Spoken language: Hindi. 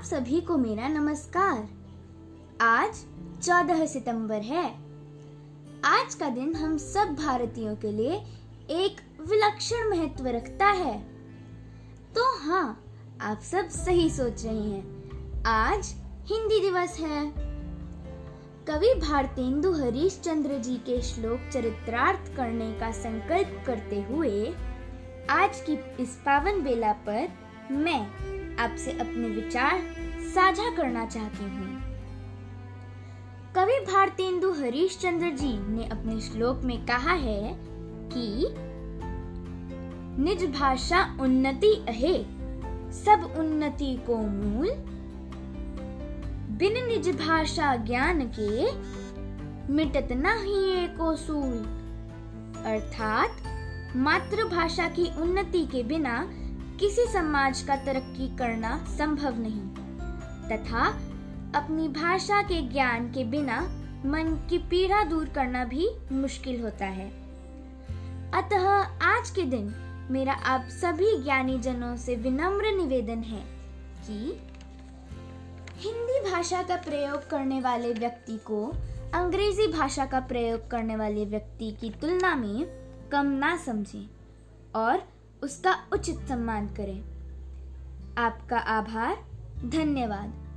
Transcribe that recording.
आप सभी को मेरा नमस्कार। आज 14 सितंबर है। आज का दिन हम सब भारतीयों के लिए एक विलक्षण महत्व रखता है। तो हाँ आप सब सही सोच रहे हैं। आज हिंदी दिवस है। कवि भारतेंदु हरीश चंद्र जी के श्लोक चरित्रार्थ करने का संकल्प करते हुए आज की इस पावन बेला पर मैं आपसे अपने विचार साझा करना चाहती हूँ। कवि भारतेंदु हरीश चंद्र जी ने अपने श्लोक में कहा है कि, निज भाषा उन्नति अहे, सब उन्नति को मूल। बिन निज भाषा ज्ञान के मिटत नहीं एको सूल। अर्थात, मातृभाषा की उन्नति के बिना किसी समाज का तरक्की करना संभव नहीं, तथा अपनी भाषा के ज्ञान के बिना मन की पीड़ा दूर करना भी मुश्किल होता है। अतः आज के दिन मेरा आप सभी ज्ञानी जनों से विनम्र निवेदन है कि हिंदी भाषा का प्रयोग करने वाले व्यक्ति को अंग्रेज़ी भाषा का प्रयोग करने वाले व्यक्ति की तुलना में कम ना समझें और उसका उचित सम्मान करें। आपका आभार धन्यवाद।